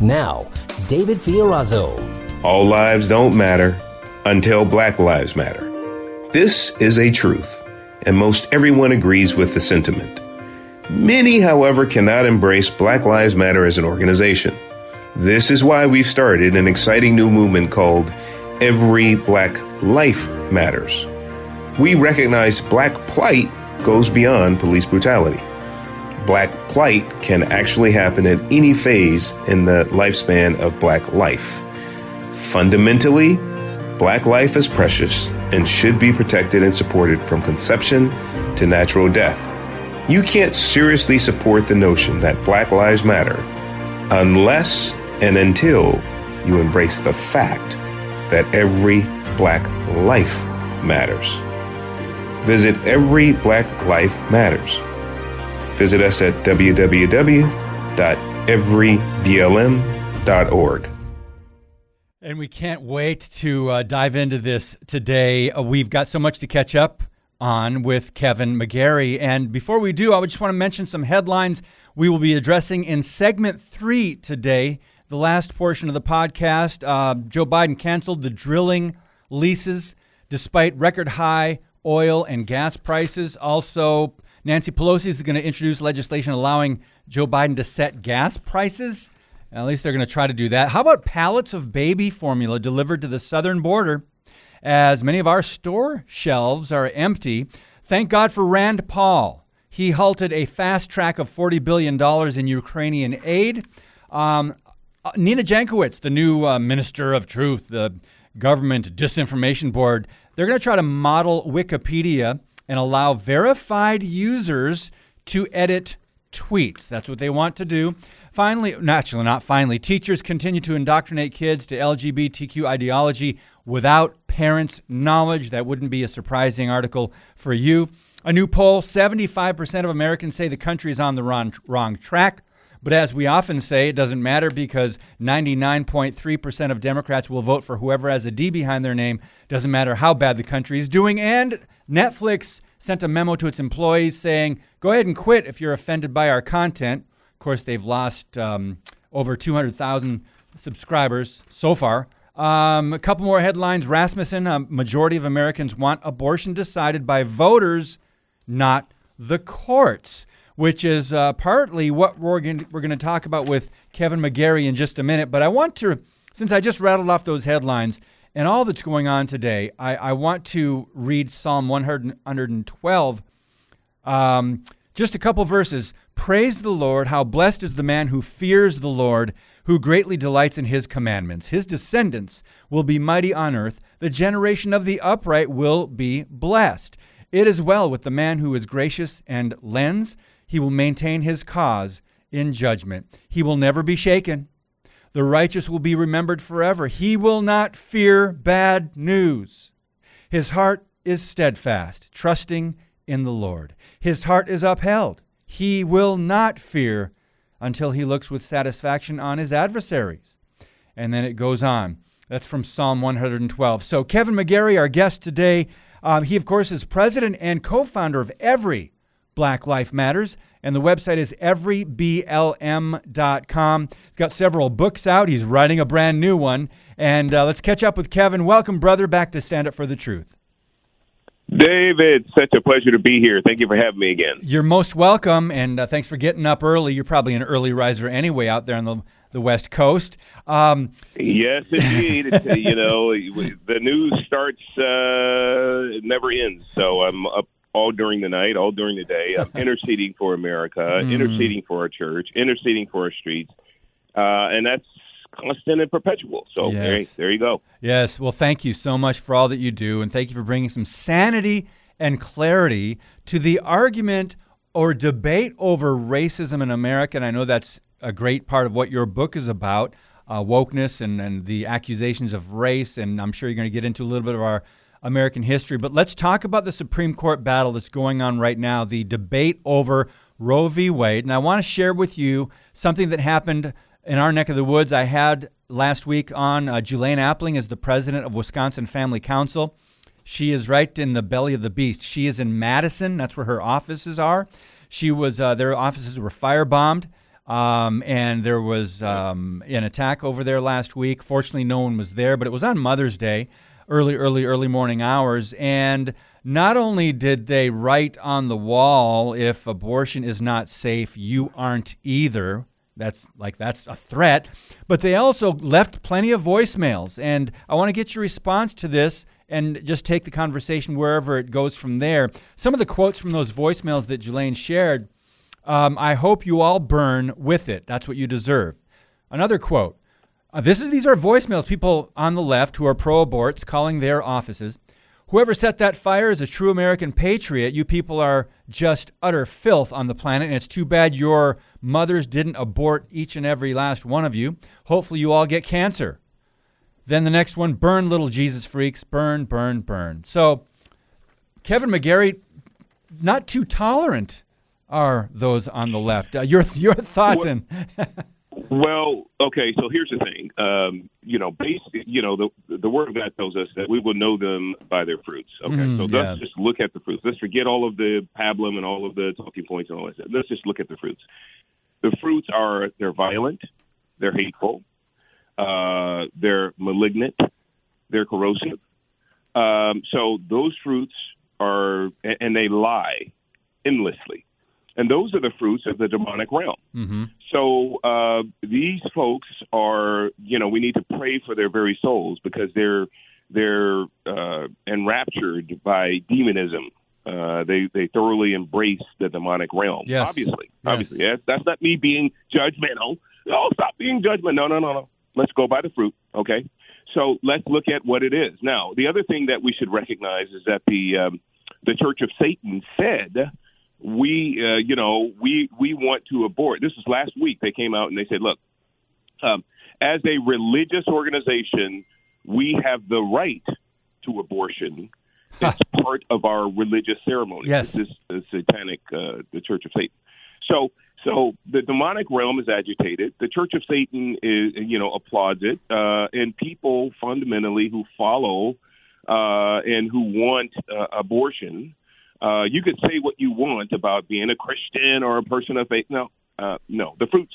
Now, David Fiorazo. All lives don't matter until black lives matter. This is a truth, and most everyone agrees with the sentiment. Many, however, cannot embrace Black Lives Matter as an organization. This is why we've started an exciting new movement called Every Black Life Matters. We recognize black plight goes beyond police brutality. Black plight can actually happen at any phase in the lifespan of black life. Fundamentally, black life is precious and should be protected and supported from conception to natural death. You can't seriously support the notion that Black Lives Matter unless and until you embrace the fact that every black life matters. Visit Every Black Life Matters. Visit us at www.everyblm.org. And we can't wait to uh, dive into this today. Uh, we've got so much to catch up on with Kevin McGarry. And before we do, I would just want to mention some headlines we will be addressing in segment three today, the last portion of the podcast. Uh, Joe Biden canceled the drilling leases despite record high oil and gas prices. Also, Nancy Pelosi is going to introduce legislation allowing Joe Biden to set gas prices. At least they're going to try to do that. How about pallets of baby formula delivered to the southern border? As many of our store shelves are empty, thank God for Rand Paul. He halted a fast track of $40 billion in Ukrainian aid. Um, uh, Nina Jankowicz, the new uh, Minister of Truth, the government disinformation board, they're going to try to model Wikipedia and allow verified users to edit tweets. That's what they want to do. Finally, naturally, not finally, teachers continue to indoctrinate kids to LGBTQ ideology without parents' knowledge. That wouldn't be a surprising article for you. A new poll 75% of Americans say the country is on the wrong, wrong track. But as we often say, it doesn't matter because 99.3% of Democrats will vote for whoever has a D behind their name. Doesn't matter how bad the country is doing. And Netflix sent a memo to its employees saying, go ahead and quit if you're offended by our content. Of course, they've lost um, over 200,000 subscribers so far. Um, a couple more headlines. Rasmussen, a majority of Americans want abortion decided by voters, not the courts, which is uh, partly what we're going we're to talk about with Kevin McGarry in just a minute. But I want to, since I just rattled off those headlines and all that's going on today, I, I want to read Psalm 112. Um, just a couple verses. Praise the Lord. How blessed is the man who fears the Lord, who greatly delights in his commandments. His descendants will be mighty on earth. The generation of the upright will be blessed. It is well with the man who is gracious and lends. He will maintain his cause in judgment. He will never be shaken. The righteous will be remembered forever. He will not fear bad news. His heart is steadfast, trusting in the Lord. His heart is upheld. He will not fear until he looks with satisfaction on his adversaries. And then it goes on. That's from Psalm 112. So, Kevin McGarry, our guest today, um, he, of course, is president and co founder of Every Black Life Matters, and the website is everyblm.com. He's got several books out. He's writing a brand new one. And uh, let's catch up with Kevin. Welcome, brother, back to Stand Up for the Truth. David, such a pleasure to be here. Thank you for having me again. You're most welcome, and uh, thanks for getting up early. You're probably an early riser anyway out there on the the West Coast. Um, yes, indeed. you know, the news starts uh, never ends. So I'm up all during the night, all during the day. I'm interceding for America, mm. interceding for our church, interceding for our streets, uh, and that's constant and perpetual. So yes. there, there you go. Yes. Well, thank you so much for all that you do, and thank you for bringing some sanity and clarity to the argument or debate over racism in America. And I know that's a great part of what your book is about. uh, wokeness and, and the accusations of race. And I'm sure you're going to get into a little bit of our American history. But let's talk about the Supreme Court battle that's going on right now, the debate over Roe v. Wade. And I want to share with you something that happened in our neck of the woods. I had last week on uh, Julaine Appling as the president of Wisconsin Family Council. She is right in the belly of the beast. She is in Madison. That's where her offices are. She was uh, their offices were firebombed, um, and there was um, an attack over there last week. Fortunately, no one was there, but it was on Mother's Day, early, early, early morning hours, and not only did they write on the wall, "If abortion is not safe, you aren't either." That's like that's a threat, but they also left plenty of voicemails, and I want to get your response to this and just take the conversation wherever it goes from there. Some of the quotes from those voicemails that Julaine shared um, I hope you all burn with it. That's what you deserve. Another quote. Uh, this is these are voicemails. People on the left who are pro-aborts calling their offices. Whoever set that fire is a true American patriot. You people are just utter filth on the planet, and it's too bad your mothers didn't abort each and every last one of you. Hopefully, you all get cancer. Then the next one, burn little Jesus freaks, burn, burn, burn. So Kevin McGarry, not too tolerant are those on the left. Uh, your your thoughts well, and well, okay. So here's the thing. Um, you know, basically, you know, the the word of God tells us that we will know them by their fruits. Okay, Mm, so yeah. let's just look at the fruits. Let's forget all of the pablum and all of the talking points and all that. Let's just look at the fruits. The fruits are they're violent, they're hateful, uh, they're malignant, they're corrosive. Um, so those fruits are, and and they lie endlessly. And those are the fruits of the demonic realm. hmm So uh, these folks are, you know, we need to pray for their very souls because they're they're uh, enraptured by demonism. Uh, they they thoroughly embrace the demonic realm. Yes. Obviously, Yes. obviously, that's, that's not me being judgmental. No, stop being judgmental. No, no, no, no. Let's go by the fruit. Okay. So let's look at what it is. Now, the other thing that we should recognize is that the um, the Church of Satan said we, uh, you know, we we want to abort. This is last week. They came out and they said, look, um, as a religious organization, we have the right to abortion. It's part of our religious ceremony. Yes. This is the satanic, uh, the Church of Satan. So, so the demonic realm is agitated. The Church of Satan is, you know, applauds it, uh, and people fundamentally who follow uh, and who want uh, abortion. Uh, you could say what you want about being a Christian or a person of faith. No, uh, no, the fruits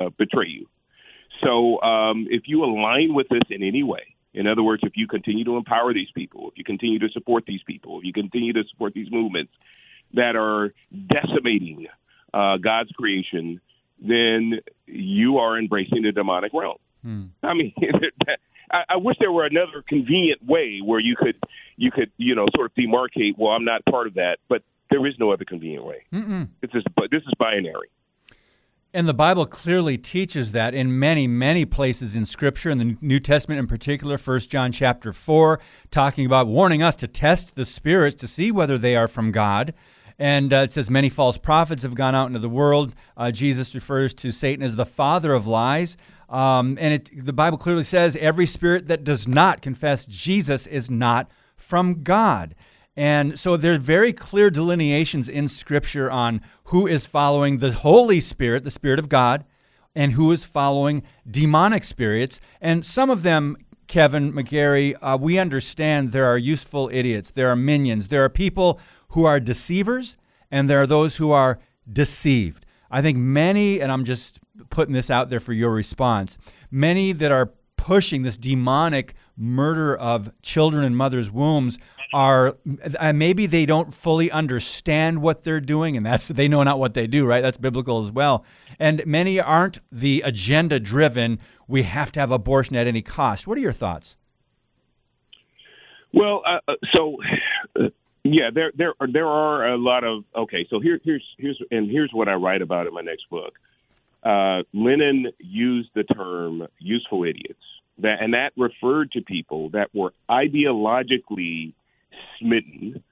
uh, betray you. So um, if you align with this in any way, in other words, if you continue to empower these people, if you continue to support these people, if you continue to support these movements that are decimating uh, God's creation, then you are embracing the demonic realm. Hmm. I mean, I, I wish there were another convenient way where you could, you could, you know, sort of demarcate. Well, I'm not part of that, but there is no other convenient way. Mm-mm. It's just, but this is binary. And the Bible clearly teaches that in many, many places in Scripture, in the New Testament in particular, 1 John chapter 4, talking about warning us to test the spirits to see whether they are from God. And uh, it says, Many false prophets have gone out into the world. Uh, Jesus refers to Satan as the father of lies. Um, and it, the Bible clearly says, Every spirit that does not confess Jesus is not from God. And so there are very clear delineations in Scripture on who is following the Holy Spirit, the Spirit of God, and who is following demonic spirits. And some of them, Kevin McGarry, uh, we understand there are useful idiots, there are minions, there are people who are deceivers, and there are those who are deceived. I think many, and I'm just putting this out there for your response, many that are pushing this demonic murder of children in mothers' wombs are uh, maybe they don't fully understand what they're doing and that's they know not what they do right? That's biblical as well. And many aren't the agenda driven we have to have abortion at any cost. What are your thoughts? Well, uh, uh, so uh, yeah, there there are, there are a lot of okay. So here here's here's and here's what I write about in my next book. Uh, Lenin used the term "useful idiots," that and that referred to people that were ideologically smitten,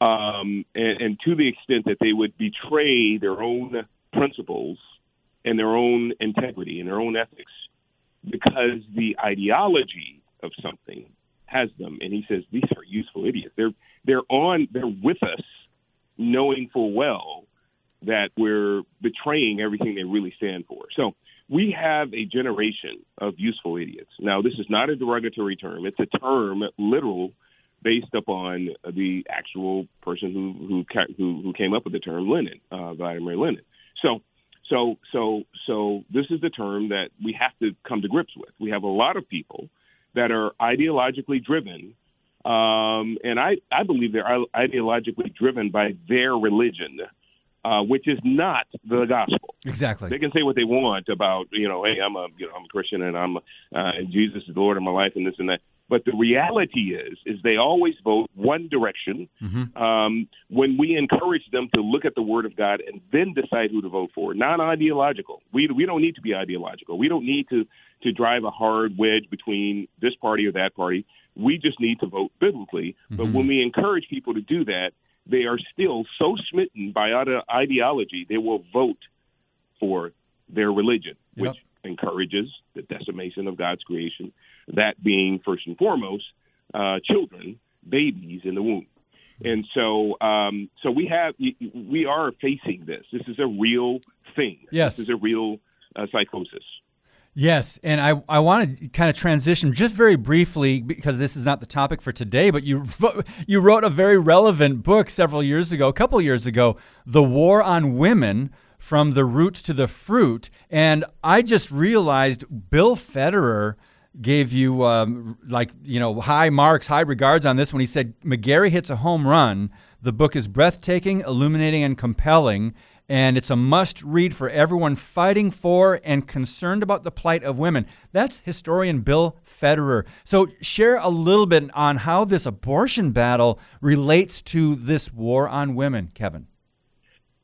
um, and, and to the extent that they would betray their own principles and their own integrity and their own ethics because the ideology of something has them. And he says these are useful idiots. They're they're on they're with us, knowing full well that we're betraying everything they really stand for. So we have a generation of useful idiots. Now, this is not a derogatory term; it's a term literal based upon the actual person who who who, who came up with the term Lenin, uh, Vladimir Lenin. So, so, so, so this is the term that we have to come to grips with. We have a lot of people that are ideologically driven, um, and I I believe they're ideologically driven by their religion. Uh, which is not the gospel. Exactly. They can say what they want about, you know, hey, I'm a, you know, I'm a Christian and I'm, uh, and Jesus is the Lord of my life and this and that. But the reality is, is they always vote one direction. Mm-hmm. Um, when we encourage them to look at the Word of God and then decide who to vote for, not ideological. We we don't need to be ideological. We don't need to to drive a hard wedge between this party or that party. We just need to vote biblically. Mm-hmm. But when we encourage people to do that, they are still so smitten by ideology they will vote for their religion, which yep. Encourages the decimation of God's creation that being first and foremost uh, children, babies in the womb. And so, um, so we have we are facing this. This is a real thing. Yes, this is a real uh, psychosis. Yes, and I, I want to kind of transition just very briefly because this is not the topic for today, but you you wrote a very relevant book several years ago, a couple years ago, The War on Women from the Root to the Fruit, and I just realized Bill Federer gave you um, like you know high marks, high regards on this when he said McGarry hits a home run. The book is breathtaking, illuminating, and compelling, and it's a must-read for everyone fighting for and concerned about the plight of women. That's historian Bill Federer. So share a little bit on how this abortion battle relates to this war on women, Kevin.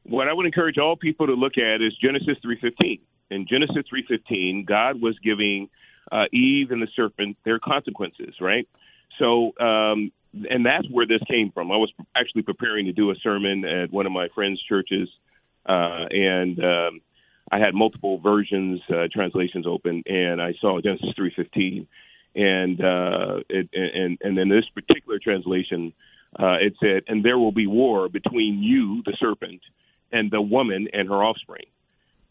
What I would encourage all people to look at is Genesis 3:15. In Genesis 3:15, God was giving uh, Eve and the serpent, their consequences, right? So, um, and that's where this came from. I was actually preparing to do a sermon at one of my friends' churches, uh, and um, I had multiple versions, uh, translations open, and I saw Genesis three fifteen, and uh, it, and and then this particular translation, uh, it said, "And there will be war between you, the serpent, and the woman and her offspring."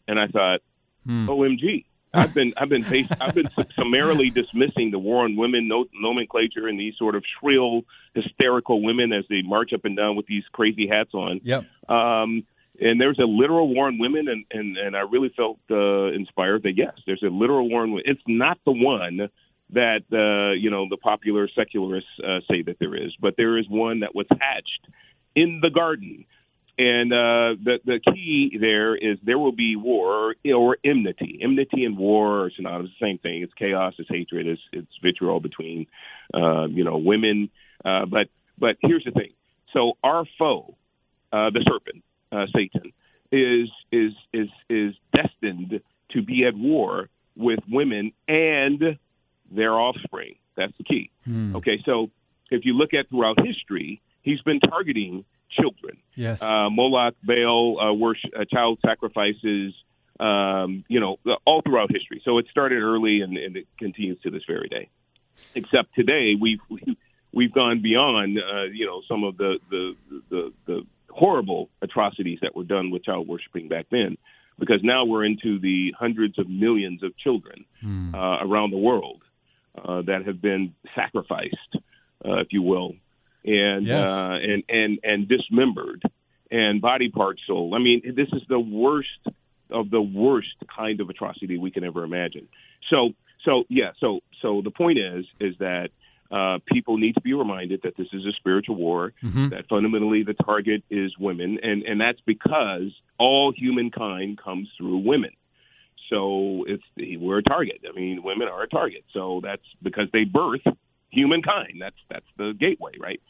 And I thought, hmm. "OMG." I've been I've been based, I've been summarily dismissing the war on women nomenclature and these sort of shrill, hysterical women as they march up and down with these crazy hats on. Yep. Um, and there's a literal war on women, and and, and I really felt uh, inspired that yes, there's a literal war on women. It's not the one that uh, you know the popular secularists uh, say that there is, but there is one that was hatched in the garden and uh, the the key there is there will be war or enmity. Enmity and war are synonymous. The same thing. It's chaos. It's hatred. It's it's vitriol between uh, you know women. Uh, but but here's the thing. So our foe, uh, the serpent, uh, Satan, is is is is destined to be at war with women and their offspring. That's the key. Hmm. Okay, so if you look at throughout history, he's been targeting children. Yes. Uh, Moloch, Baal, uh, worship, uh, child sacrifices, um, you know, all throughout history. So it started early and, and, it continues to this very day. Except today, we've we've gone beyond, uh, you know, some of the, the the the horrible atrocities that were done with child worshiping back then, because now we're into the hundreds of millions of children hmm. uh, around the world uh, that have been sacrificed, uh, if you will, and yes. uh, and and and dismembered and body parts sold. I mean, this is the worst of the worst kind of atrocity we can ever imagine. So so yeah, so so the point is is that uh, people need to be reminded that this is a spiritual war. Mm-hmm. That fundamentally the target is women, and and that's because all humankind comes through women. So it's we're a target. I mean, women are a target. So that's because they birth humankind. That's that's the gateway, right?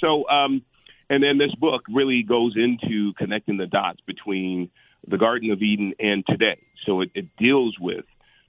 So, um, and then this book really goes into connecting the dots between the Garden of Eden and today. So it, it deals with,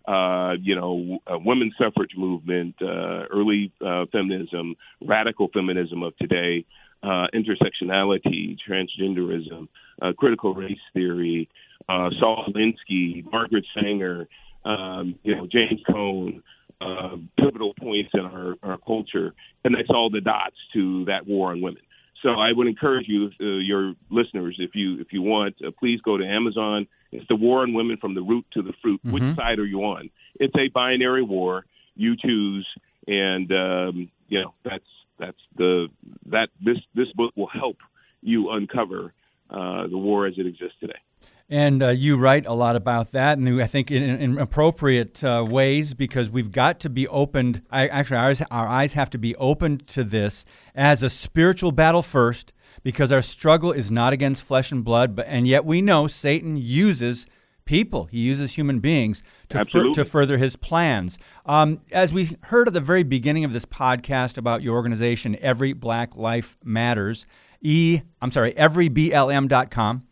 uh, you know, women's suffrage movement, uh, early uh, feminism, radical feminism of today, uh, intersectionality, transgenderism, uh, critical race theory, Saul Alinsky, Margaret Sanger, um, you know, James Cone, uh, pivotal points in our, our culture, and that's all the dots to that war on women. So I would encourage you, uh, your listeners, if you if you want, uh, please go to Amazon. It's the war on women from the root to the fruit. Mm-hmm. Which side are you on? It's a binary war. You choose, and um, you know that's that's the that this this book will help you uncover uh, the war as it exists today. And uh, you write a lot about that, and I think in, in appropriate uh, ways because we've got to be opened. I, actually, our, our eyes have to be opened to this as a spiritual battle first, because our struggle is not against flesh and blood, but and yet we know Satan uses people. He uses human beings to, fur- to further his plans. Um, as we heard at the very beginning of this podcast about your organization, Every Black Life Matters, E, I'm sorry, everyblm.com.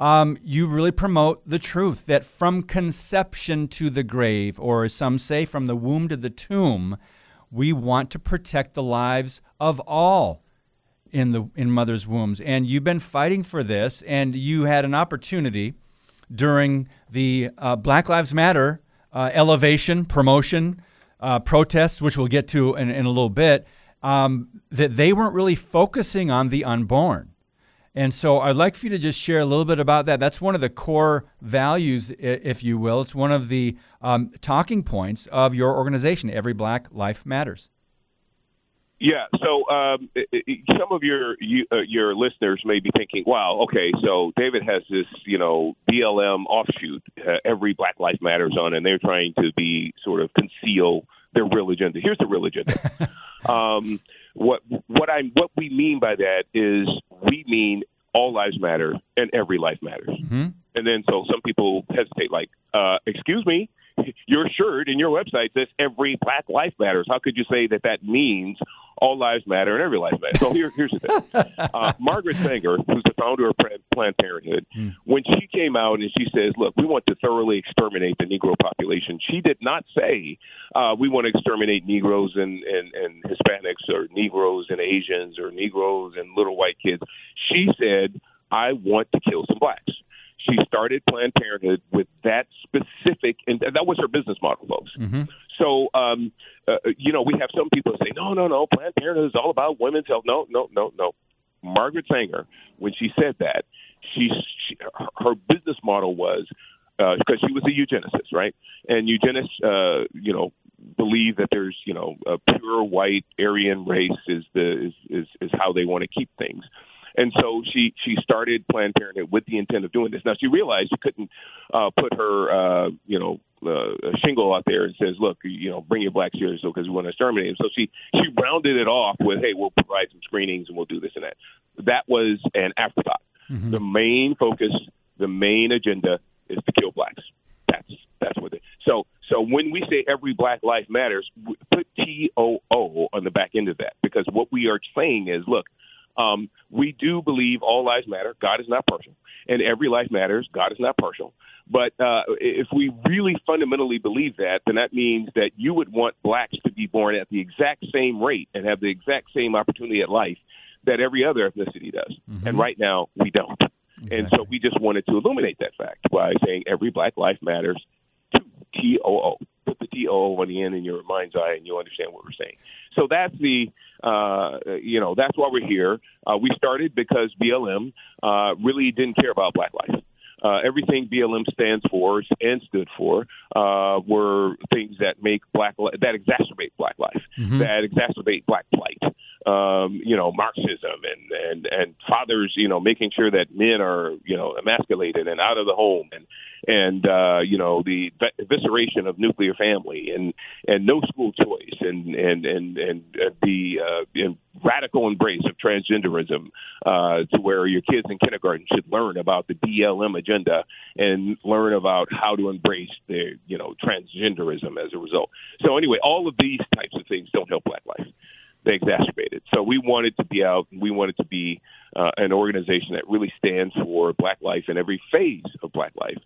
Um, you really promote the truth that from conception to the grave, or as some say, from the womb to the tomb, we want to protect the lives of all in the in mothers' wombs. And you've been fighting for this, and you had an opportunity during the uh, Black Lives Matter uh, elevation, promotion, uh, protests, which we'll get to in, in a little bit, um, that they weren't really focusing on the unborn. And so I'd like for you to just share a little bit about that. That's one of the core values, if you will. It's one of the um, talking points of your organization, Every Black Life Matters. Yeah. So um, some of your you, uh, your listeners may be thinking, "Wow, okay, so David has this, you know, BLM offshoot. Uh, every Black Life Matters on, and they're trying to be sort of conceal their real agenda. Here's the real agenda. um, what what I what we mean by that is we mean all lives matter and every life matters. Mm-hmm. And then so some people hesitate, like, uh, "Excuse me." Your shirt and your website says every black life matters. How could you say that that means all lives matter and every life matters. So here, here's the thing. Uh, Margaret Sanger, who's the founder of Planned Parenthood, mm. when she came out and she says, look, we want to thoroughly exterminate the Negro population, she did not say uh, we want to exterminate Negroes and, and, and Hispanics or Negroes and Asians or Negroes and little white kids. She said, I want to kill some blacks she started Planned Parenthood with that specific, and that was her business model, folks. Mm-hmm. So, um, uh, you know, we have some people say, no, no, no, Planned Parenthood is all about women's health. No, no, no, no. Margaret Sanger, when she said that, she, she her business model was because uh, she was a eugenicist, right? And eugenists, uh, you know, believe that there's, you know, a pure white Aryan race is the is is, is how they want to keep things. And so she she started Planned Parenthood with the intent of doing this. Now she realized she couldn't uh, put her uh, you know uh, shingle out there and says, look, you know, bring your blacks here because we want to exterminate them. So she she rounded it off with, hey, we'll provide some screenings and we'll do this and that. That was an afterthought. Mm-hmm. The main focus, the main agenda is to kill blacks. That's that's what it. So so when we say every black life matters, put T O O on the back end of that because what we are saying is, look, um, we do believe all lives matter. God is not partial, and every life matters. God is not partial. But uh, if we really fundamentally believe that, then that means that you would want blacks to be born at the exact same rate and have the exact same opportunity at life that every other ethnicity does. Mm-hmm. And right now, we don't. Exactly. And so we just wanted to illuminate that fact by saying every black life matters. T O O. Put the T O O on the end in your mind's eye, and you'll understand what we're saying. So that's the, uh, you know, that's why we're here. Uh, we started because BLM uh, really didn't care about Black life. Uh, everything BLM stands for and stood for uh, were things that make black li- that exacerbate black life, mm-hmm. that exacerbate black plight. Um, you know, Marxism and and and fathers, you know, making sure that men are you know emasculated and out of the home, and and uh, you know the evisceration of nuclear family and and no school choice and and and and the uh, radical embrace of transgenderism uh, to where your kids in kindergarten should learn about the BLM agenda and learn about how to embrace their you know transgenderism as a result. So anyway, all of these types of things don't help Black life they exacerbated. So we wanted to be out. We wanted to be uh, an organization that really stands for Black life in every phase of Black life,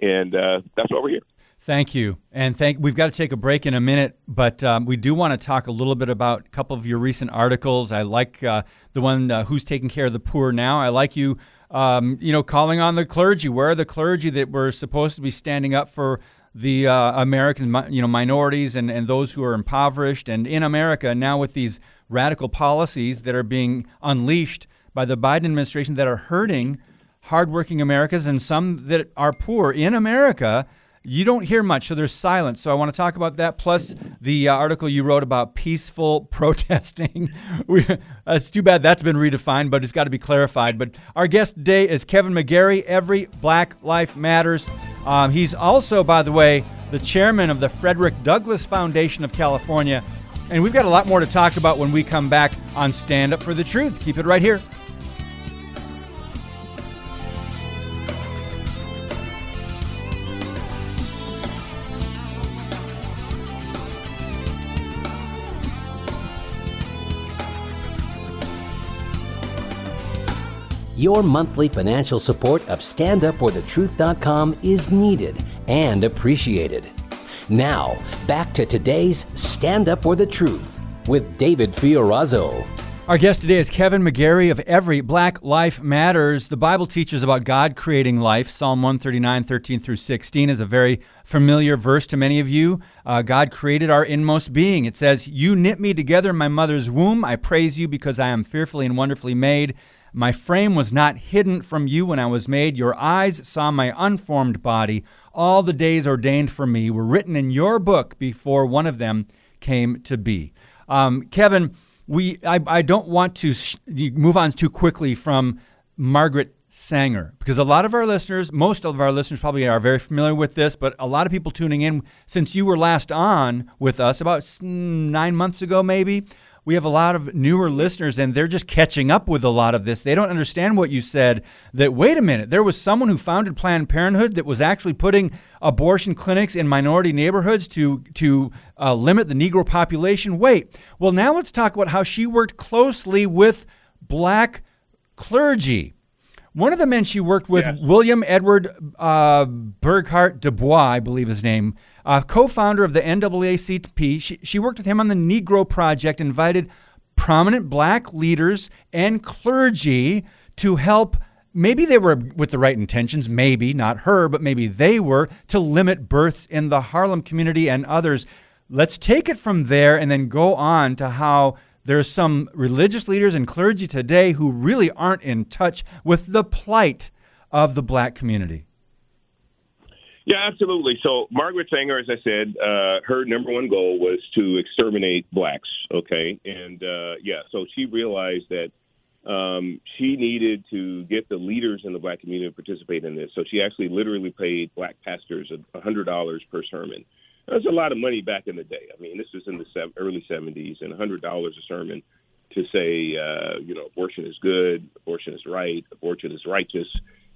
and uh, that's why we're here. Thank you, and thank. We've got to take a break in a minute, but um, we do want to talk a little bit about a couple of your recent articles. I like uh, the one uh, "Who's Taking Care of the Poor Now." I like you. Um, you know, calling on the clergy. Where are the clergy that were supposed to be standing up for the uh, American you know minorities and, and those who are impoverished. And in America now with these radical policies that are being unleashed by the Biden administration that are hurting hardworking Americans and some that are poor in America you don't hear much, so there's silence. So I want to talk about that, plus the uh, article you wrote about peaceful protesting. we, it's too bad that's been redefined, but it's got to be clarified. But our guest today is Kevin McGarry. Every Black Life Matters. Um, he's also, by the way, the chairman of the Frederick Douglass Foundation of California. And we've got a lot more to talk about when we come back on Stand Up for the Truth. Keep it right here. Your monthly financial support of StandUpForTheTruth.com is needed and appreciated. Now, back to today's Stand Up for the Truth with David Fiorazo. Our guest today is Kevin McGarry of Every Black Life Matters. The Bible teaches about God creating life. Psalm 139, 13 through 16 is a very familiar verse to many of you. Uh, God created our inmost being. It says, You knit me together in my mother's womb. I praise you because I am fearfully and wonderfully made. My frame was not hidden from you when I was made. Your eyes saw my unformed body. All the days ordained for me were written in your book before one of them came to be. Um, Kevin, we I, I don't want to sh- move on too quickly from Margaret Sanger because a lot of our listeners, most of our listeners probably are very familiar with this, but a lot of people tuning in since you were last on with us about nine months ago, maybe we have a lot of newer listeners and they're just catching up with a lot of this. They don't understand what you said that, wait a minute, there was someone who founded Planned Parenthood that was actually putting abortion clinics in minority neighborhoods to, to uh, limit the Negro population. Wait, well, now let's talk about how she worked closely with black clergy. One of the men she worked with, yes. William Edward uh, Burghardt Du Bois, I believe his name, uh, co-founder of the NAACP. She, she worked with him on the Negro Project, invited prominent black leaders and clergy to help maybe they were with the right intentions, maybe not her, but maybe they were to limit births in the Harlem community and others. Let's take it from there and then go on to how there's some religious leaders and clergy today who really aren't in touch with the plight of the black community. Yeah, absolutely. So Margaret Sanger, as I said, uh, her number one goal was to exterminate blacks. Okay, and uh, yeah, so she realized that um, she needed to get the leaders in the black community to participate in this. So she actually literally paid black pastors hundred dollars per sermon. That's a lot of money back in the day. I mean, this was in the early '70s, and a hundred dollars a sermon to say, uh, you know, abortion is good, abortion is right, abortion is righteous.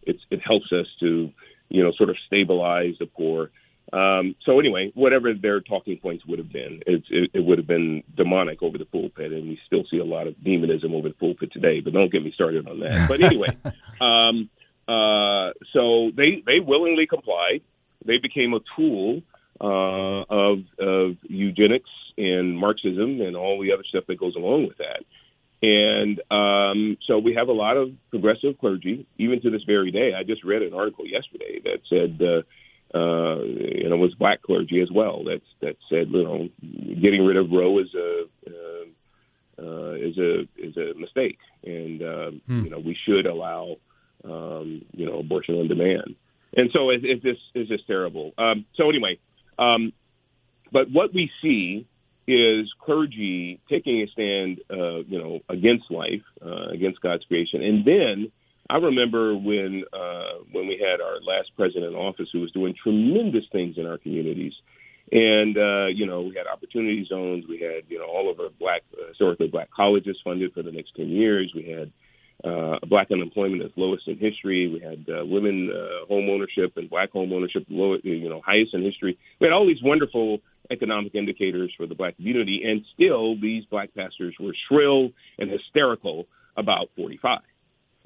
It's, it helps us to you know, sort of stabilize the poor. Um, so anyway, whatever their talking points would have been, it, it, it, would have been demonic over the pulpit, and we still see a lot of demonism over the pulpit today. But don't get me started on that. But anyway, um, uh, so they they willingly complied. They became a tool uh, of of eugenics and Marxism and all the other stuff that goes along with that. And um, so we have a lot of progressive clergy, even to this very day. I just read an article yesterday that said, uh, uh, you know, it was black clergy as well. That that said, you know, getting rid of Roe is a uh, uh, is a is a mistake, and uh, hmm. you know, we should allow um, you know abortion on demand. And so it's, it's just it's just terrible. Um, so anyway, um, but what we see is clergy taking a stand, uh, you know, against life, uh, against God's creation, and then I remember when uh, when we had our last president in office, who was doing tremendous things in our communities, and uh, you know, we had opportunity zones, we had you know all of our black uh, historically black colleges funded for the next ten years, we had uh, black unemployment is lowest in history. We had uh, women uh, home ownership and black home ownership lowest, you know, highest in history. We had all these wonderful economic indicators for the black community, and still these black pastors were shrill and hysterical about 45.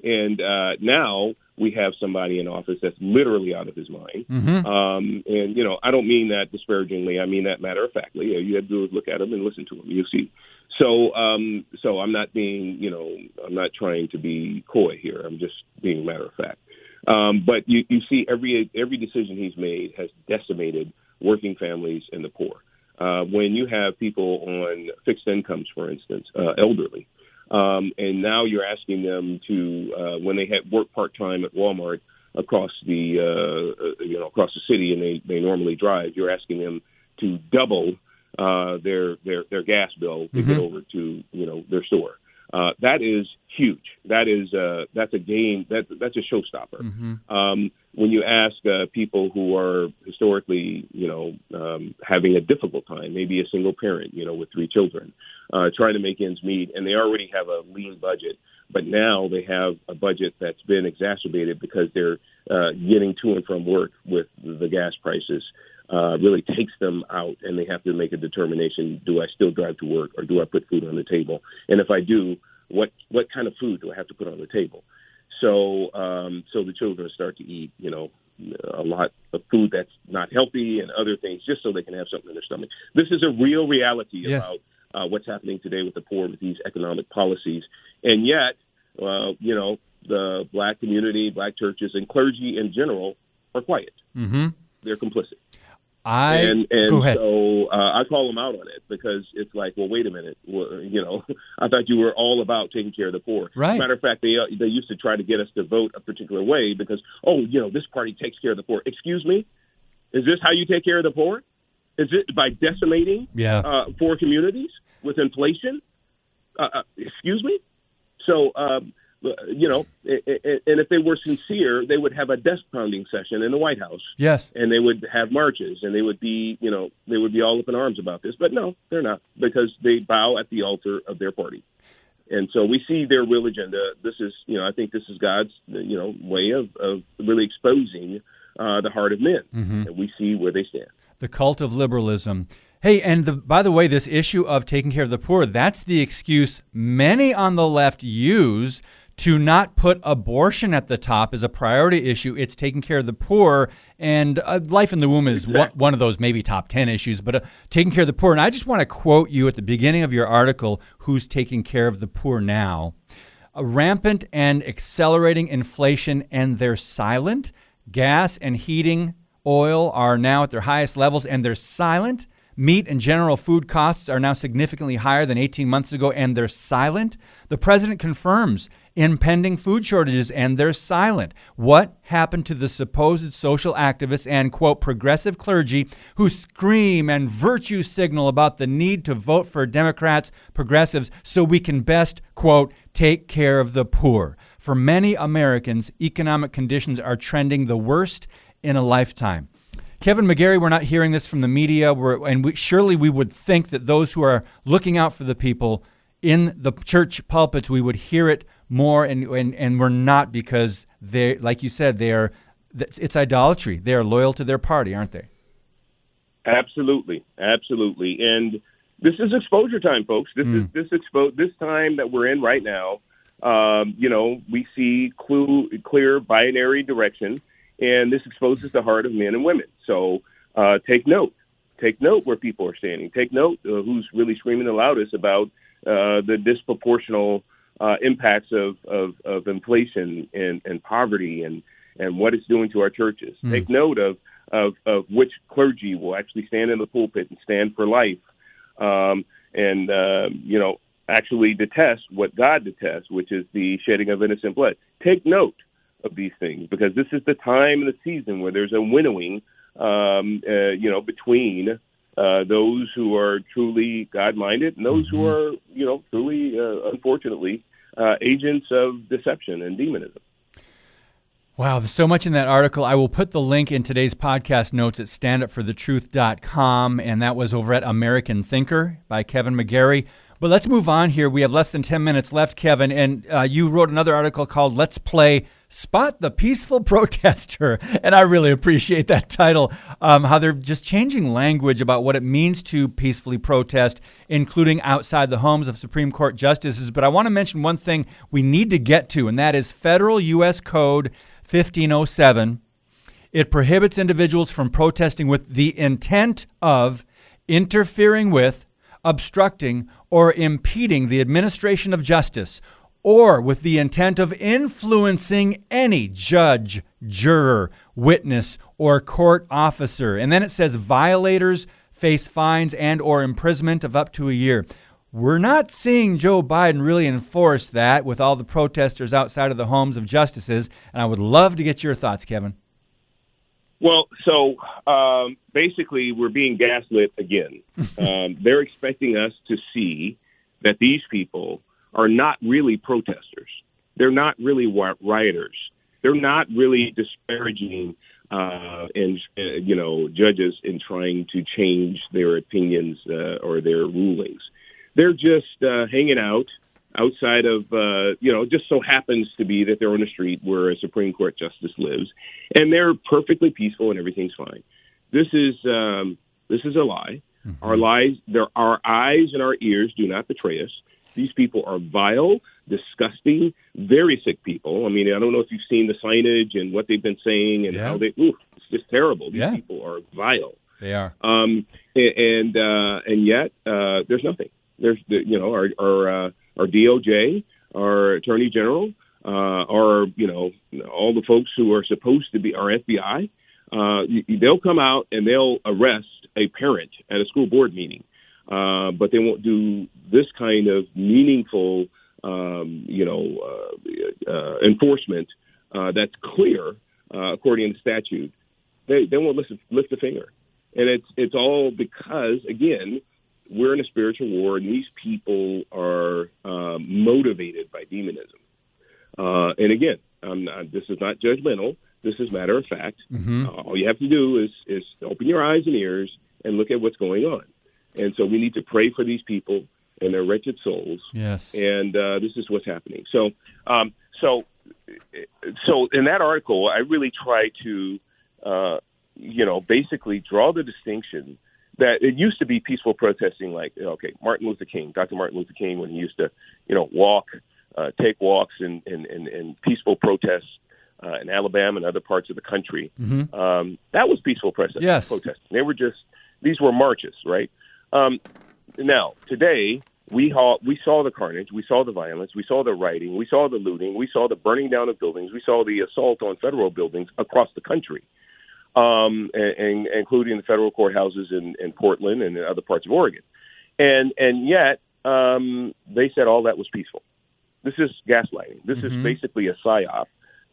And uh, now we have somebody in office that's literally out of his mind. Mm-hmm. Um, and you know, I don't mean that disparagingly. I mean that matter of factly. You have to look at him and listen to him. You see. So, um, so I'm not being, you know, I'm not trying to be coy here. I'm just being matter of fact. Um, but you, you see every every decision he's made has decimated working families and the poor. Uh, when you have people on fixed incomes, for instance, uh, elderly, um, and now you're asking them to uh, when they had work part time at Walmart across the uh, uh, you know across the city and they they normally drive, you're asking them to double uh, their their their gas bill to mm-hmm. get over to you know their store. Uh, that is huge. That is uh, that's a game that that's a showstopper. Mm-hmm. Um, when you ask uh, people who are historically, you know, um, having a difficult time, maybe a single parent, you know, with three children, uh, trying to make ends meet, and they already have a lean budget, but now they have a budget that's been exacerbated because they're uh, getting to and from work with the gas prices. Uh, really takes them out, and they have to make a determination: Do I still drive to work, or do I put food on the table? And if I do, what what kind of food do I have to put on the table? So um, so the children start to eat, you know, a lot of food that's not healthy and other things, just so they can have something in their stomach. This is a real reality yes. about uh, what's happening today with the poor with these economic policies, and yet, uh, you know, the black community, black churches, and clergy in general are quiet. Mm-hmm. They're complicit. I and and go ahead. so uh, I call them out on it because it's like, well, wait a minute, well, you know, I thought you were all about taking care of the poor. Right. Matter of fact, they uh, they used to try to get us to vote a particular way because, oh, you know, this party takes care of the poor. Excuse me, is this how you take care of the poor? Is it by decimating yeah. uh, poor communities with inflation? Uh, uh excuse me. So um, you know, and if they were sincere, they would have a desk pounding session in the White House. Yes, and they would have marches, and they would be, you know, they would be all up in arms about this. But no, they're not because they bow at the altar of their party, and so we see their real agenda. This is, you know, I think this is God's, you know, way of of really exposing uh, the heart of men, mm-hmm. and we see where they stand. The cult of liberalism. Hey, and the, by the way, this issue of taking care of the poor, that's the excuse many on the left use to not put abortion at the top as a priority issue. It's taking care of the poor, and uh, life in the womb is exactly. one, one, of those maybe top 10 issues, but uh, taking care of the poor. And I just want to quote you at the beginning of your article Who's Taking Care of the Poor Now? A rampant and accelerating inflation, and they're silent. Gas and heating oil are now at their highest levels, and they're silent. Meat and general food costs are now significantly higher than 18 months ago, and they're silent. The president confirms impending food shortages, and they're silent. What happened to the supposed social activists and, quote, progressive clergy who scream and virtue signal about the need to vote for Democrats, progressives, so we can best, quote, take care of the poor? For many Americans, economic conditions are trending the worst in a lifetime. Kevin McGarry, we're not hearing this from the media, we're, and we, surely we would think that those who are looking out for the people in the church pulpits, we would hear it more, and, and, and we're not because they, like you said, they are, it's idolatry. They are loyal to their party, aren't they? Absolutely, absolutely, and this is exposure time, folks. This mm. is this expo this time that we're in right now. Um, you know, we see clue, clear binary direction and this exposes the heart of men and women. So uh, take note. Take note where people are standing. Take note uh, who's really screaming the loudest about uh, the disproportional uh, impacts of, of, of inflation and, and poverty and, and what it's doing to our churches. Mm. Take note of, of, of which clergy will actually stand in the pulpit and stand for life um, and, uh, you know, actually detest what God detests, which is the shedding of innocent blood. Take note of these things because this is the time in the season where there's a winnowing, um, uh, you know, between uh, those who are truly God-minded and those mm-hmm. who are, you know, truly, uh, unfortunately, uh, agents of deception and demonism. Wow, there's so much in that article. I will put the link in today's podcast notes at standupforthetruth.com, and that was over at American Thinker by Kevin McGarry. But let's move on here. We have less than 10 minutes left, Kevin, and uh, you wrote another article called Let's Play Spot the Peaceful Protester. And I really appreciate that title, um, how they're just changing language about what it means to peacefully protest, including outside the homes of Supreme Court justices. But I want to mention one thing we need to get to, and that is Federal U.S. Code 1507. It prohibits individuals from protesting with the intent of interfering with, obstructing, or impeding the administration of justice or with the intent of influencing any judge, juror, witness, or court officer. And then it says violators face fines and or imprisonment of up to a year. We're not seeing Joe Biden really enforce that with all the protesters outside of the homes of justices, and I would love to get your thoughts, Kevin. Well, so um, basically, we're being gaslit again. um, they're expecting us to see that these people are not really protesters. They're not really rioters. They're not really disparaging uh, and uh, you know judges in trying to change their opinions uh, or their rulings. They're just uh, hanging out outside of uh, you know just so happens to be that they're on a street where a Supreme Court justice lives, and they're perfectly peaceful and everything's fine. This is um, this is a lie. Mm-hmm. Our lies, there, our eyes and our ears do not betray us. These people are vile, disgusting, very sick people. I mean, I don't know if you've seen the signage and what they've been saying and yeah. how they. Ooh, it's just terrible. These yeah. people are vile. They are. Um, and uh, and yet uh, there's nothing. There's you know our our uh, our DOJ, our Attorney General, uh, our you know all the folks who are supposed to be our FBI. Uh, they'll come out and they'll arrest a parent at a school board meeting uh, but they won't do this kind of meaningful, um, you know, uh, uh, enforcement uh, that's clear uh, according to statute. They they won't lift lift a finger, and it's it's all because again we're in a spiritual war, and these people are motivated by demonism. Uh, and again, not, this is not judgmental. This is matter of fact. Mm-hmm. all you have to do is is open your eyes and ears and look at what's going on. And so we need to pray for these people and their wretched souls. Yes. And uh, this is what's happening. So, um, so, so in that article, I really try to, uh, you know, basically draw the distinction that it used to be peaceful protesting, like okay, Martin Luther King, Dr. Martin Luther King, when he used to, you know, walk, uh, take walks in in, in, in peaceful protests. Uh, in Alabama and other parts of the country, mm-hmm. um, that was peaceful protest, yes. protesting. They were just these were marches, right? Um, now, today, we, ha- we saw the carnage, we saw the violence, we saw the rioting, we saw the looting, we saw the burning down of buildings, we saw the assault on federal buildings across the country, um, and, and, including the federal courthouses in, in Portland and in other parts of Oregon. And, and yet, um, they said all that was peaceful. This is gaslighting. This mm-hmm. is basically a psyop.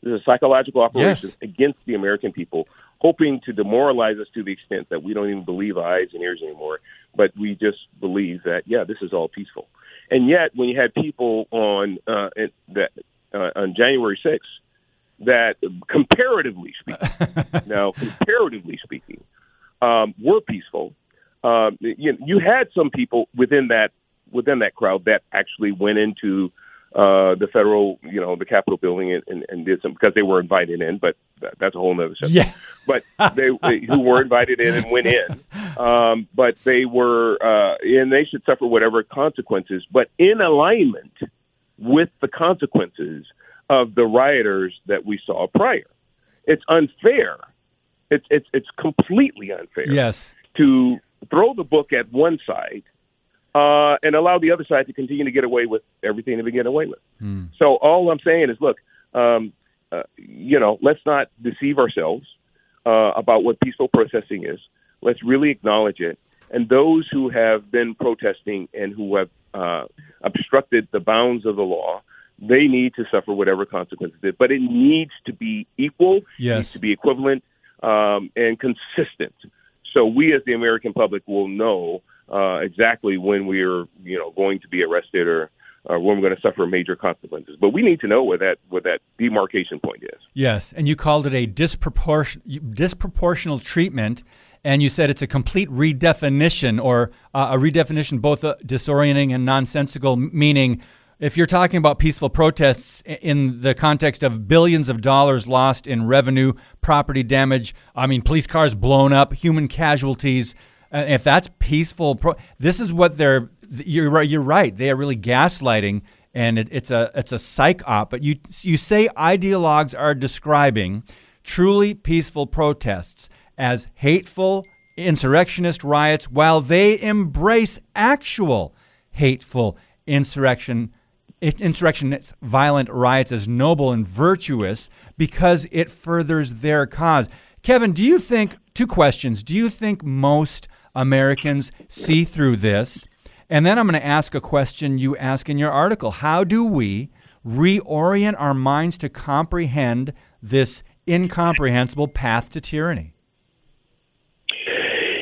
This is a psychological operation yes. against the American people hoping to demoralize us to the extent that we don't even believe eyes and ears anymore, but we just believe that yeah, this is all peaceful. And yet, when you had people on uh, that uh, on January 6th that, comparatively speaking, now comparatively speaking, um, were peaceful. Um, you, you had some people within that within that crowd that actually went into uh, the federal, you know, the Capitol building and, and, and, did some because they were invited in, but that, that's a whole other subject. Yeah. but they, they, who were invited in and went in, um, but they were uh, and they should suffer whatever consequences, but in alignment with the consequences of the rioters that we saw prior. It's unfair. It's it's it's completely unfair. Yes. To throw the book at one side uh, and allow the other side to continue to get away with everything they've been getting away with. Mm. So all I'm saying is, look, um, uh, you know, let's not deceive ourselves uh, about what peaceful protesting is. Let's really acknowledge it. And those who have been protesting and who have uh, obstructed the bounds of the law, they need to suffer whatever consequences it. But it needs to be equal, yes. needs to be equivalent, um, and consistent. So we, as the American public, will know uh, exactly when we're you know going to be arrested or uh, when we're going to suffer major consequences. But we need to know where that where that demarcation point is. Yes, and you called it a disproportion disproportional treatment, and you said it's a complete redefinition or uh, a redefinition, both uh, disorienting and nonsensical, meaning. If you're talking about peaceful protests in the context of billions of dollars lost in revenue, property damage, I mean, police cars blown up, human casualties, uh, if that's peaceful, pro- this is what they're. You're right. You're right. They are really gaslighting, and it, it's a it's a psych op. But you you say ideologues are describing truly peaceful protests as hateful insurrectionist riots, while they embrace actual hateful insurrection insurrectionist violent riots as noble and virtuous because it furthers their cause. Kevin, do you think, two questions, do you think most Americans see through this? And then I'm going to ask a question you ask in your article. How do we reorient our minds to comprehend this incomprehensible path to tyranny?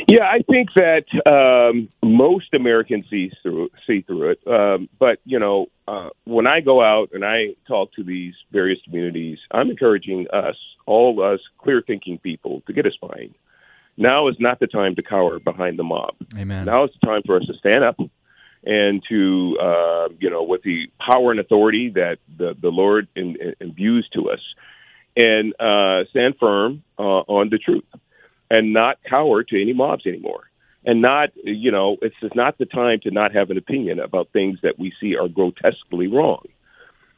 Yeah, I think that um, most Americans see through see through it. Um, but you know, uh, when I go out and I talk to these various communities, I'm encouraging us, all us clear thinking people, to get a spine. Now is not the time to cower behind the mob. Amen. Now is the time for us to stand up and to uh, you know with the power and authority that the the Lord in, in, imbues to us, and uh, stand firm uh, on the truth and not cower to any mobs anymore. And not, you know, it's just not the time to not have an opinion about things that we see are grotesquely wrong.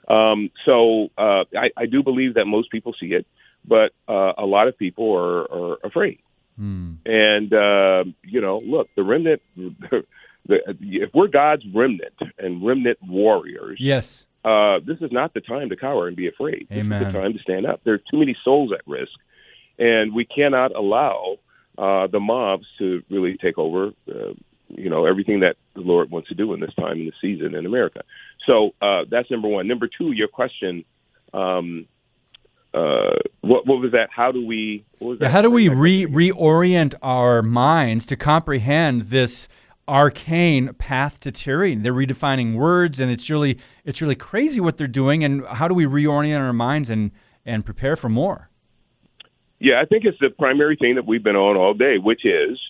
Um, so uh, I, I do believe that most people see it, but uh, a lot of people are, are afraid. Mm. And uh, you know, look, the remnant. The, if we're God's remnant and remnant warriors, yes, uh, this is not the time to cower and be afraid. This is the time to stand up. There are too many souls at risk and we cannot allow uh, the mobs to really take over. Uh, you know everything that the Lord wants to do in this time in the season in America. So uh, that's number one. Number two, your question. Um, uh, what, what was that? How do we? Yeah, how do we re- reorient our minds to comprehend this arcane path to tyranny? They're redefining words, and it's really it's really crazy what they're doing. And how do we reorient our minds and and prepare for more? Yeah, I think it's the primary thing that we've been on all day, which is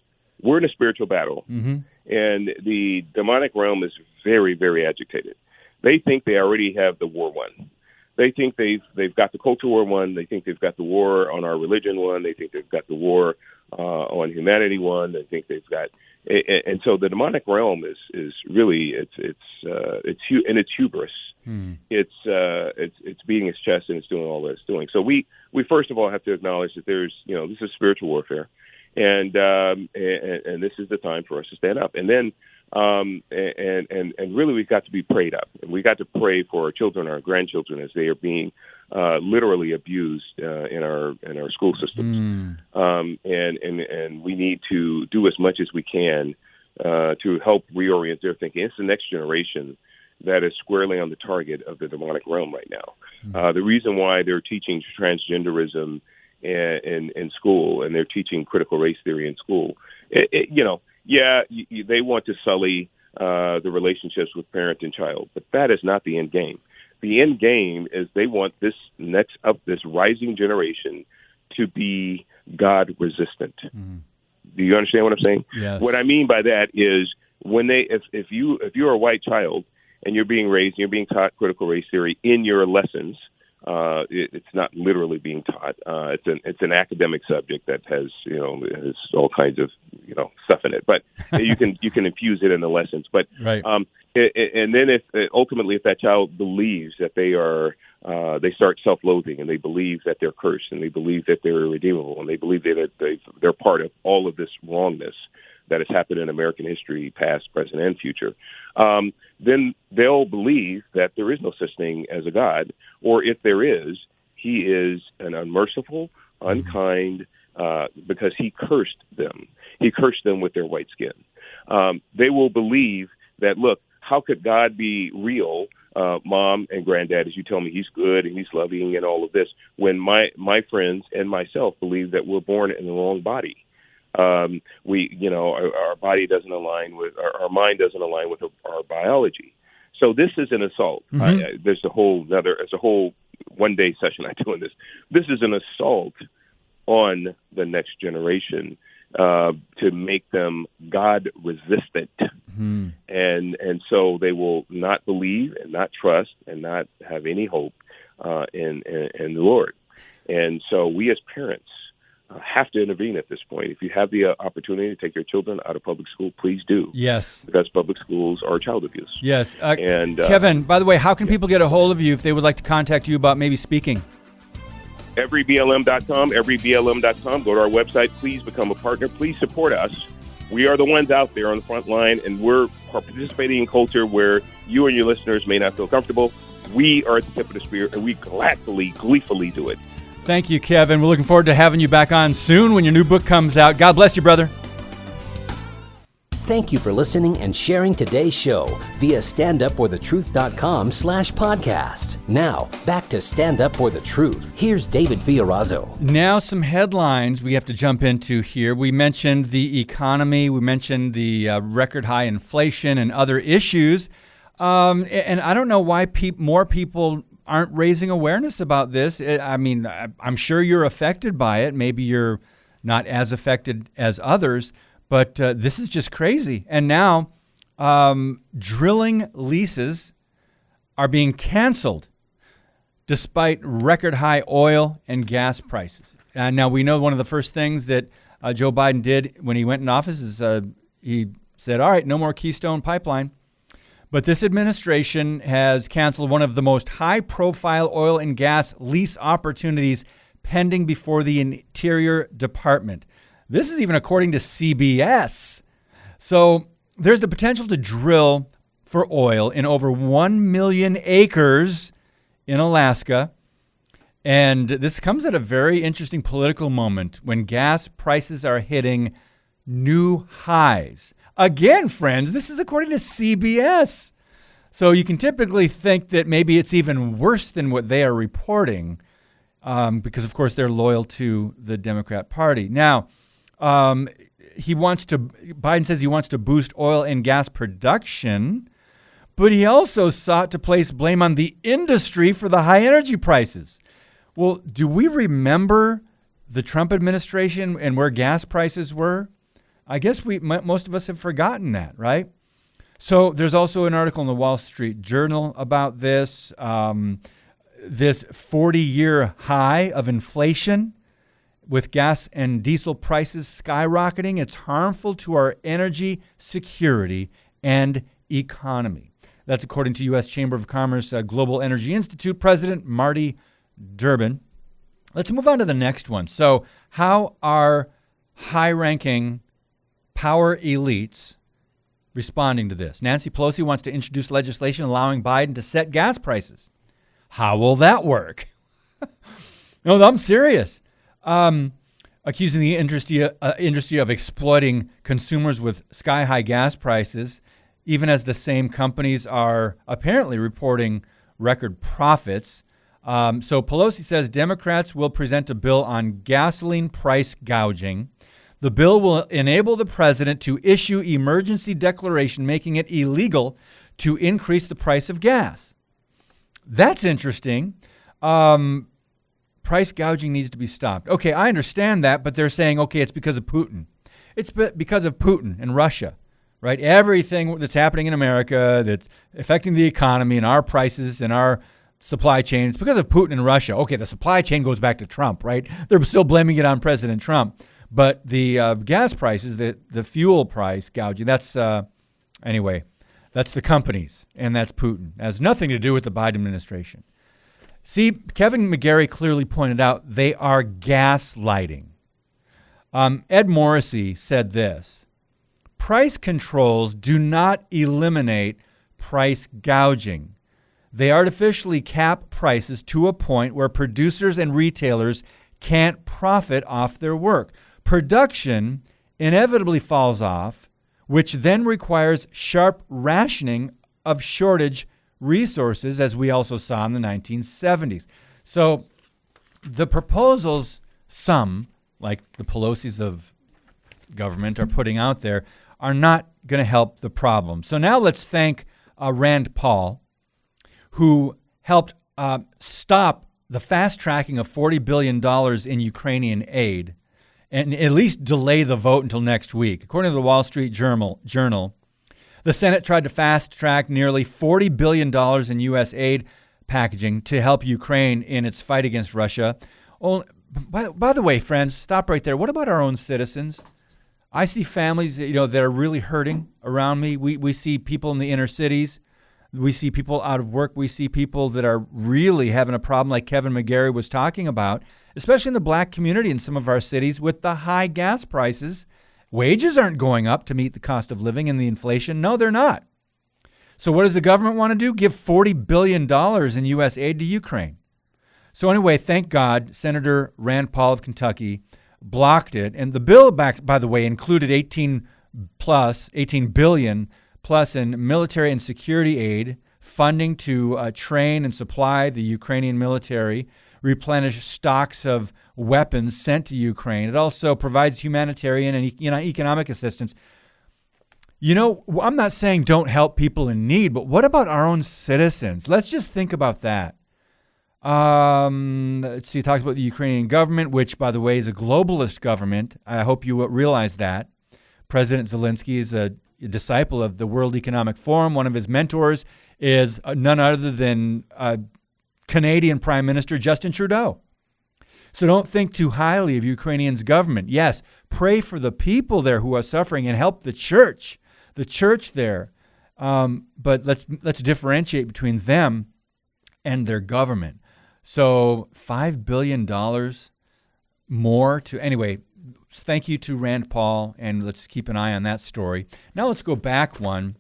we're in a spiritual battle, mm-hmm. and the demonic realm is very, very agitated. They think they already have the war won. They think they've they've got the culture war won. They think they've got the war on our religion won. They think they've got the war uh, on humanity won. They think they've got, and so the demonic realm is is really it's it's uh, it's and it's hubris. Hmm. It's uh, it's it's beating its chest and it's doing all that it's doing. So we we first of all have to acknowledge that there's you know this is spiritual warfare, and um, and, and this is the time for us to stand up. And then um, and and and really we've got to be prayed up. We got to pray for our children, our grandchildren, as they are being uh, literally abused uh, in our in our school systems. Mm. Um, and and and we need to do as much as we can uh, to help reorient their thinking. It's the next generation that is squarely on the target of the demonic realm right now. Mm. Uh, the reason why they're teaching transgenderism in, in, in school and they're teaching critical race theory in school, it, it, you know, yeah, you, you, they want to sully uh, the relationships with parent and child, but that is not the end game. The end game is they want this next up this rising generation to be God resistant. Mm. Do you understand what I'm saying? Yes. What I mean by that is when they if if you if you're a white child and you're being raised and you're being taught critical race theory in your lessons, uh, it, it's not literally being taught. Uh, it's an it's an academic subject that has you know has all kinds of you know stuff in it, but you can you can infuse it in the lessons. But right. um, it, it, and then if ultimately if that child believes that they are uh, they start self-loathing and they believe that they're cursed and they believe that they're irredeemable and they believe that they they're part of all of this wrongness that has happened in American history, past, present, and future, um, then they'll believe that there is no such thing as a God, or if there is, he is an unmerciful, unkind, uh, because he cursed them. He cursed them with their white skin. Um, they will believe that, look, how could God be real, uh, mom and granddad, as you tell me he's good and he's loving and all of this, when my, my friends and myself believe that we're born in the wrong body? Um, we, you know, our, our body doesn't align with our, our mind doesn't align with our, biology. So this is an assault. Mm-hmm. I, I, there's a whole another, there's a whole one day session I do on this. This is an assault on the next generation uh, to make them God resistant, mm-hmm. and and so they will not believe and not trust and not have any hope uh, in, in in the Lord. And so we as parents have to intervene at this point. If you have the uh, opportunity to take your children out of public school, please do. Yes. Because public schools are child abuse. Yes. Uh, and uh, Kevin, by the way, how can yeah. people get a hold of you if they would like to contact you about maybe speaking? Everyblm.com, everyblm.com. Go to our website. Please become a partner. Please support us. we are the ones out there on the front line, and we're participating in culture where you and your listeners may not feel comfortable. We are at the tip of the spear, and we gladly, gleefully do it. Thank you, Kevin. We're looking forward to having you back on soon when your new book comes out. God bless you, brother. Thank you for listening and sharing today's show via standupforthetruth.com slash podcast. Now, back to Stand Up For The Truth. Here's David Fiorazo. Now, some headlines we have to jump into here. We mentioned the economy, we mentioned the uh, record high inflation and other issues. Um, and I don't know why pe- more people aren't raising awareness about this. I mean, I'm sure you're affected by it. Maybe you're not as affected as others. But uh, this is just crazy. And now um, drilling leases are being canceled despite record high oil and gas prices. And now we know one of the first things that uh, Joe Biden did when he went in office is uh, he said, all right, no more Keystone Pipeline. But this administration has canceled one of the most high profile oil and gas lease opportunities pending before the Interior Department. This is even according to CBS. So there's the potential to drill for oil in over 1 million acres in Alaska. And this comes at a very interesting political moment when gas prices are hitting new highs. Again, friends, this is according to CBS. So you can typically think that maybe it's even worse than what they are reporting um, because, of course, they're loyal to the Democrat Party. Now, um, he wants to, Biden says he wants to boost oil and gas production, but he also sought to place blame on the industry for the high energy prices. Well, do we remember the Trump administration and where gas prices were? I guess we most of us have forgotten that, right? So there's also an article in the Wall Street Journal about this. Um, this 40 year high of inflation with gas and diesel prices skyrocketing, it's harmful to our energy security and economy. That's according to U.S. Chamber of Commerce uh, Global Energy Institute President Marty Durbin. Let's move on to the next one. So, how are high ranking power elites responding to this? Nancy Pelosi wants to introduce legislation allowing Biden to set gas prices. How will that work? no, I'm serious um, accusing the industry, uh, industry of exploiting consumers with sky high gas prices, even as the same companies are apparently reporting record profits. Um, so Pelosi says Democrats will present a bill on gasoline price gouging. The bill will enable the president to issue emergency declaration making it illegal to increase the price of gas. That's interesting. Um, price gouging needs to be stopped. Okay, I understand that, but they're saying, okay, it's because of Putin. It's because of Putin and Russia, right? Everything that's happening in America that's affecting the economy and our prices and our supply chain, it's because of Putin and Russia. Okay, the supply chain goes back to Trump, right? They're still blaming it on President Trump. But the uh, gas prices, the, the fuel price gouging, that's, uh, anyway, that's the companies and that's Putin. It has nothing to do with the Biden administration. See, Kevin McGary clearly pointed out they are gaslighting. Um, Ed Morrissey said this Price controls do not eliminate price gouging. They artificially cap prices to a point where producers and retailers can't profit off their work. Production inevitably falls off, which then requires sharp rationing of shortage resources, as we also saw in the 1970s. So the proposals, some, like the Pelosi's of government, are putting out there, are not going to help the problem. So now let's thank uh, Rand Paul, who helped uh, stop the fast tracking of $40 billion in Ukrainian aid and at least delay the vote until next week. According to the Wall Street Journal, Journal the Senate tried to fast track nearly $40 billion in U.S. aid packaging to help Ukraine in its fight against Russia. Oh, by, by the way, friends, stop right there. What about our own citizens? I see families, you know, that are really hurting around me. We, we see people in the inner cities. We see people out of work. We see people that are really having a problem, like Kevin McGary was talking about, especially in the black community in some of our cities with the high gas prices Wages aren't going up to meet the cost of living and the inflation. No, they're not. So, what does the government want to do? Give $40 billion in U.S. aid to Ukraine. So, anyway, thank God Senator Rand Paul of Kentucky blocked it. And the bill, back, by the way, included 18 plus, 18 billion plus in military and security aid, funding to uh, train and supply the Ukrainian military, replenish stocks of weapons sent to Ukraine. It also provides humanitarian and you know, economic assistance you know, I'm not saying don't help people in need, but what about our own citizens? Let's just think about that. Um, let's see, he talks about the Ukrainian government, which, by the way, is a globalist government. I hope you realize that. President Zelensky is a, a disciple of the World Economic Forum. One of his mentors is uh, none other than uh, Canadian Prime Minister Justin Trudeau. So don't think too highly of Ukrainian's government. Yes, pray for the people there who are suffering and help the church the church there. Um, but let's let's differentiate between them and their government. So five billion dollars more to anyway. Thank you to Rand Paul, and let's keep an eye on that story. Now let's go back one,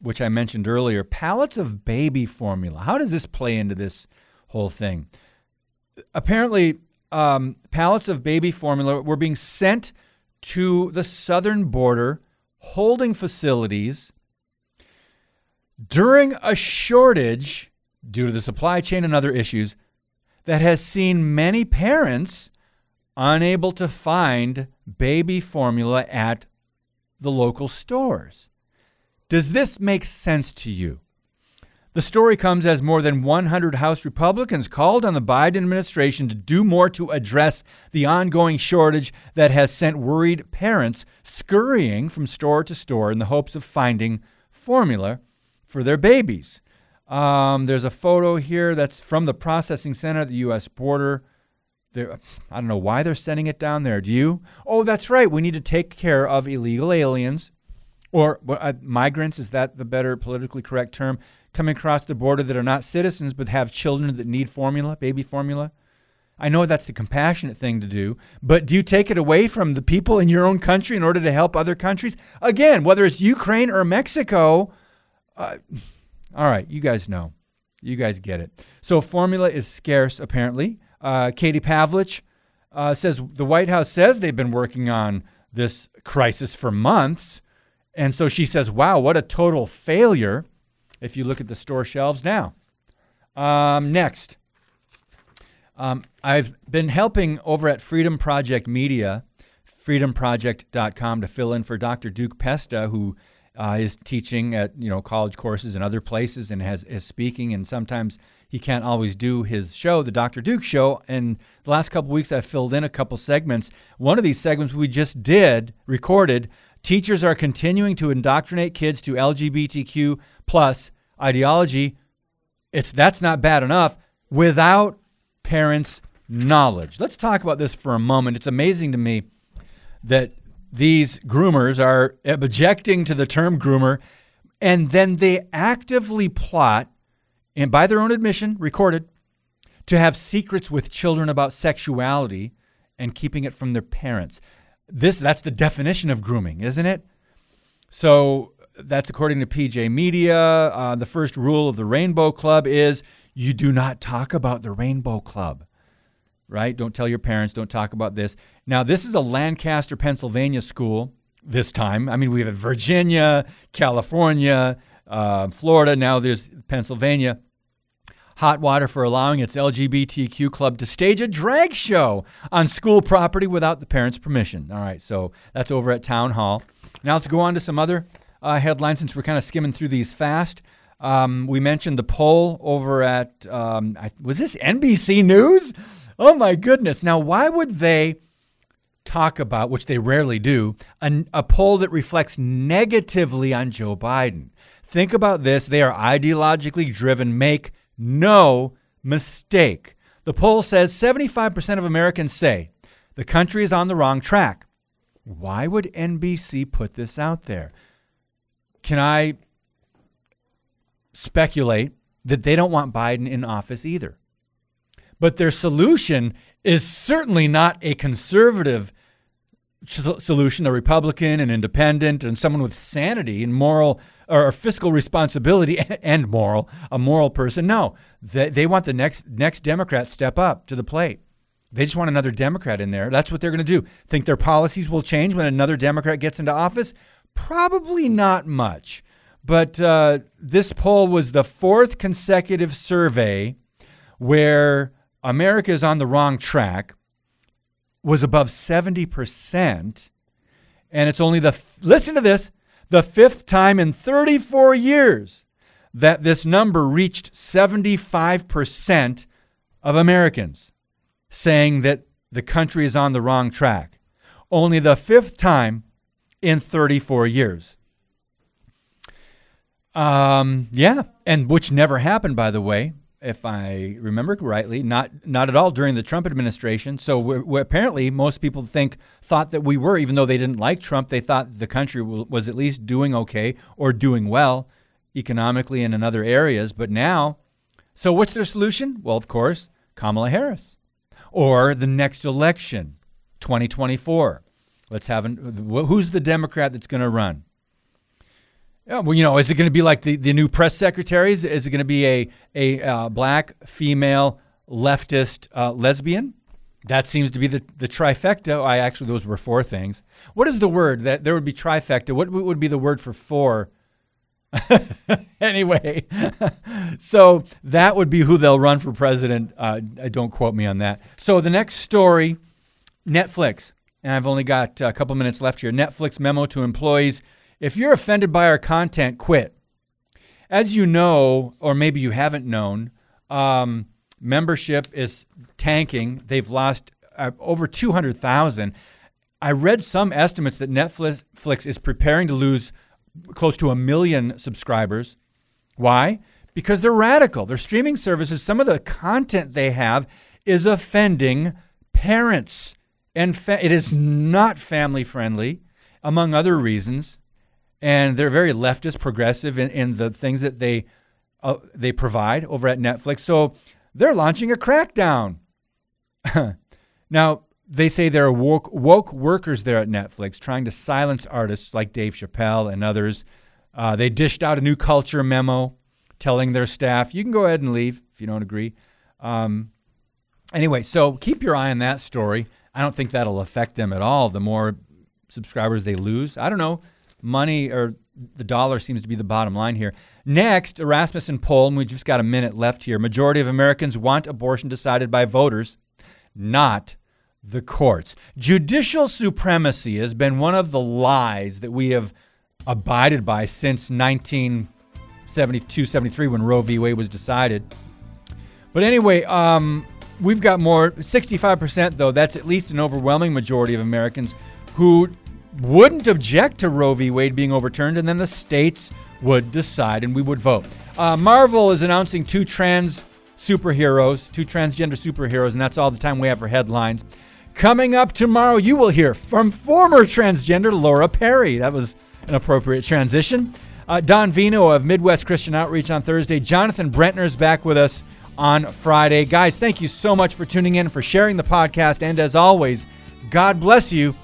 which I mentioned earlier. Pallets of baby formula. How does this play into this whole thing? Apparently, um, pallets of baby formula were being sent to the southern border holding facilities during a shortage due to the supply chain and other issues that has seen many parents unable to find baby formula at the local stores. Does this make sense to you? The story comes as more than 100 House Republicans called on the Biden administration to do more to address the ongoing shortage that has sent worried parents scurrying from store to store in the hopes of finding formula for their babies. Um, there's a photo here that's from the processing center at the U.S. border. They're, I don't know why they're sending it down there. Do you? Oh, that's right. We need to take care of illegal aliens or uh, migrants. Is that the better politically correct term? Coming across the border that are not citizens but have children that need formula, baby formula? I know that's the compassionate thing to do, but do you take it away from the people in your own country in order to help other countries? Again, whether it's Ukraine or Mexico, uh, all right, you guys know. You guys get it. So formula is scarce, apparently. Uh, Katie Pavlich uh, says the White House says they've been working on this crisis for months. And so she says, wow, what a total failure if you look at the store shelves now. Um, next, um, I've been helping over at Freedom Project Media, freedomproject.com, to fill in for Dr. Duke Pesta, who uh, is teaching at you know college courses and other places and has is speaking and sometimes he can't always do his show the dr duke show and the last couple weeks i've filled in a couple segments one of these segments we just did recorded teachers are continuing to indoctrinate kids to lgbtq plus ideology, it's that's not bad enough without parents' knowledge. Let's talk about this for a moment. It's amazing to me that these groomers are objecting to the term groomer and then they actively plot and by their own admission recorded to have secrets with children about sexuality and keeping it from their parents. This that's the definition of grooming, isn't it? So that's according to PJ Media. Uh, the first rule of the Rainbow Club is you do not talk about the Rainbow Club, right? Don't tell your parents, don't talk about this. Now, this is a Lancaster, Pennsylvania school this time. I mean, we have Virginia, California, uh, Florida, now there's Pennsylvania. Hot water for allowing its LGBTQ club to stage a drag show on school property without the parents' permission. All right, so that's over at Town Hall. Now let's go on to some other uh, headline since we're kind of skimming through these fast. Um, we mentioned the poll over at, um, was this NBC News? Oh my goodness. Now, why would they talk about, which they rarely do, a, a poll that reflects negatively on Joe Biden? Think about this. They are ideologically driven. Make no mistake. The poll says 75% of Americans say the country is on the wrong track. Why would NBC put this out there? Can I speculate that they don't want Biden in office either? But their solution is certainly not a conservative solution, a Republican, an independent, and someone with sanity and moral or fiscal responsibility and moral, a moral person. No, they, they want the next next Democrat step up to the plate. They just want another Democrat in there. That's what they're going to do. Think their policies will change when another Democrat gets into office? Probably not much. But uh, this poll was the fourth consecutive survey where America is on the wrong track, was above 70%. And it's only the, listen to this, the fifth time in 34 years that this number reached 75% of Americans saying that the country is on the wrong track. Only the fifth time in 34 years. Um, yeah, and which never happened, by the way, if I remember rightly, not not at all during the Trump administration. So we're, we're apparently, most people think thought that we were, even though they didn't like Trump, they thought the country was at least doing okay or doing well economically and in other areas. But now, so what's their solution? Well, of course, Kamala Harris or the next election, 2024. Let's have an, who's the Democrat that's going to run? Yeah, well, you know, is it going to be like the, the new press secretaries? Is it going to be a a uh, black female leftist uh, lesbian? That seems to be the, the trifecta. I actually those were four things. What is the word that there would be trifecta? What would be the word for four? anyway, so that would be who they'll run for president. Uh, don't quote me on that. So the next story, Netflix, and I've only got a couple minutes left here. Netflix memo to employees: If you're offended by our content, quit. As you know, or maybe you haven't known, um, membership is tanking. They've lost uh, over 200,000. I read some estimates that Netflix is preparing to lose close to a million subscribers. Why? Because they're radical. Their streaming services, some of the content they have is offending parents. And fa- it is not family friendly, among other reasons. And they're very leftist, progressive in, in the things that they, uh, they provide over at Netflix. So they're launching a crackdown. now, they say there are woke, woke, workers there at Netflix trying to silence artists like Dave Chappelle and others. Uh, they dished out a new culture memo telling their staff, you can go ahead and leave if you don't agree. Um, anyway, so keep your eye on that story. I don't think that'll affect them at all. The more subscribers they lose, I don't know. Money or the dollar seems to be the bottom line here. Next, Rasmussen poll, and we just got a minute left here. Majority of Americans want abortion decided by voters, not the courts. Judicial supremacy has been one of the lies that we have abided by since 1972 73 when Roe v. Wade was decided. But anyway, um, we've got more 65%, though, that's at least an overwhelming majority of Americans who wouldn't object to Roe v. Wade being overturned, and then the states would decide and we would vote. Uh, Marvel is announcing two trans superheroes, two transgender superheroes, and that's all the time we have for headlines. Coming up tomorrow, you will hear from former transgender Laura Perry. That was an appropriate transition. Uh, Don Veinot of Midwest Christian Outreach on Thursday. Jonathan Brentner is back with us on Friday. Guys, thank you so much for tuning in, for sharing the podcast, and as always, God bless you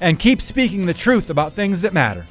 and keep speaking the truth about things that matter.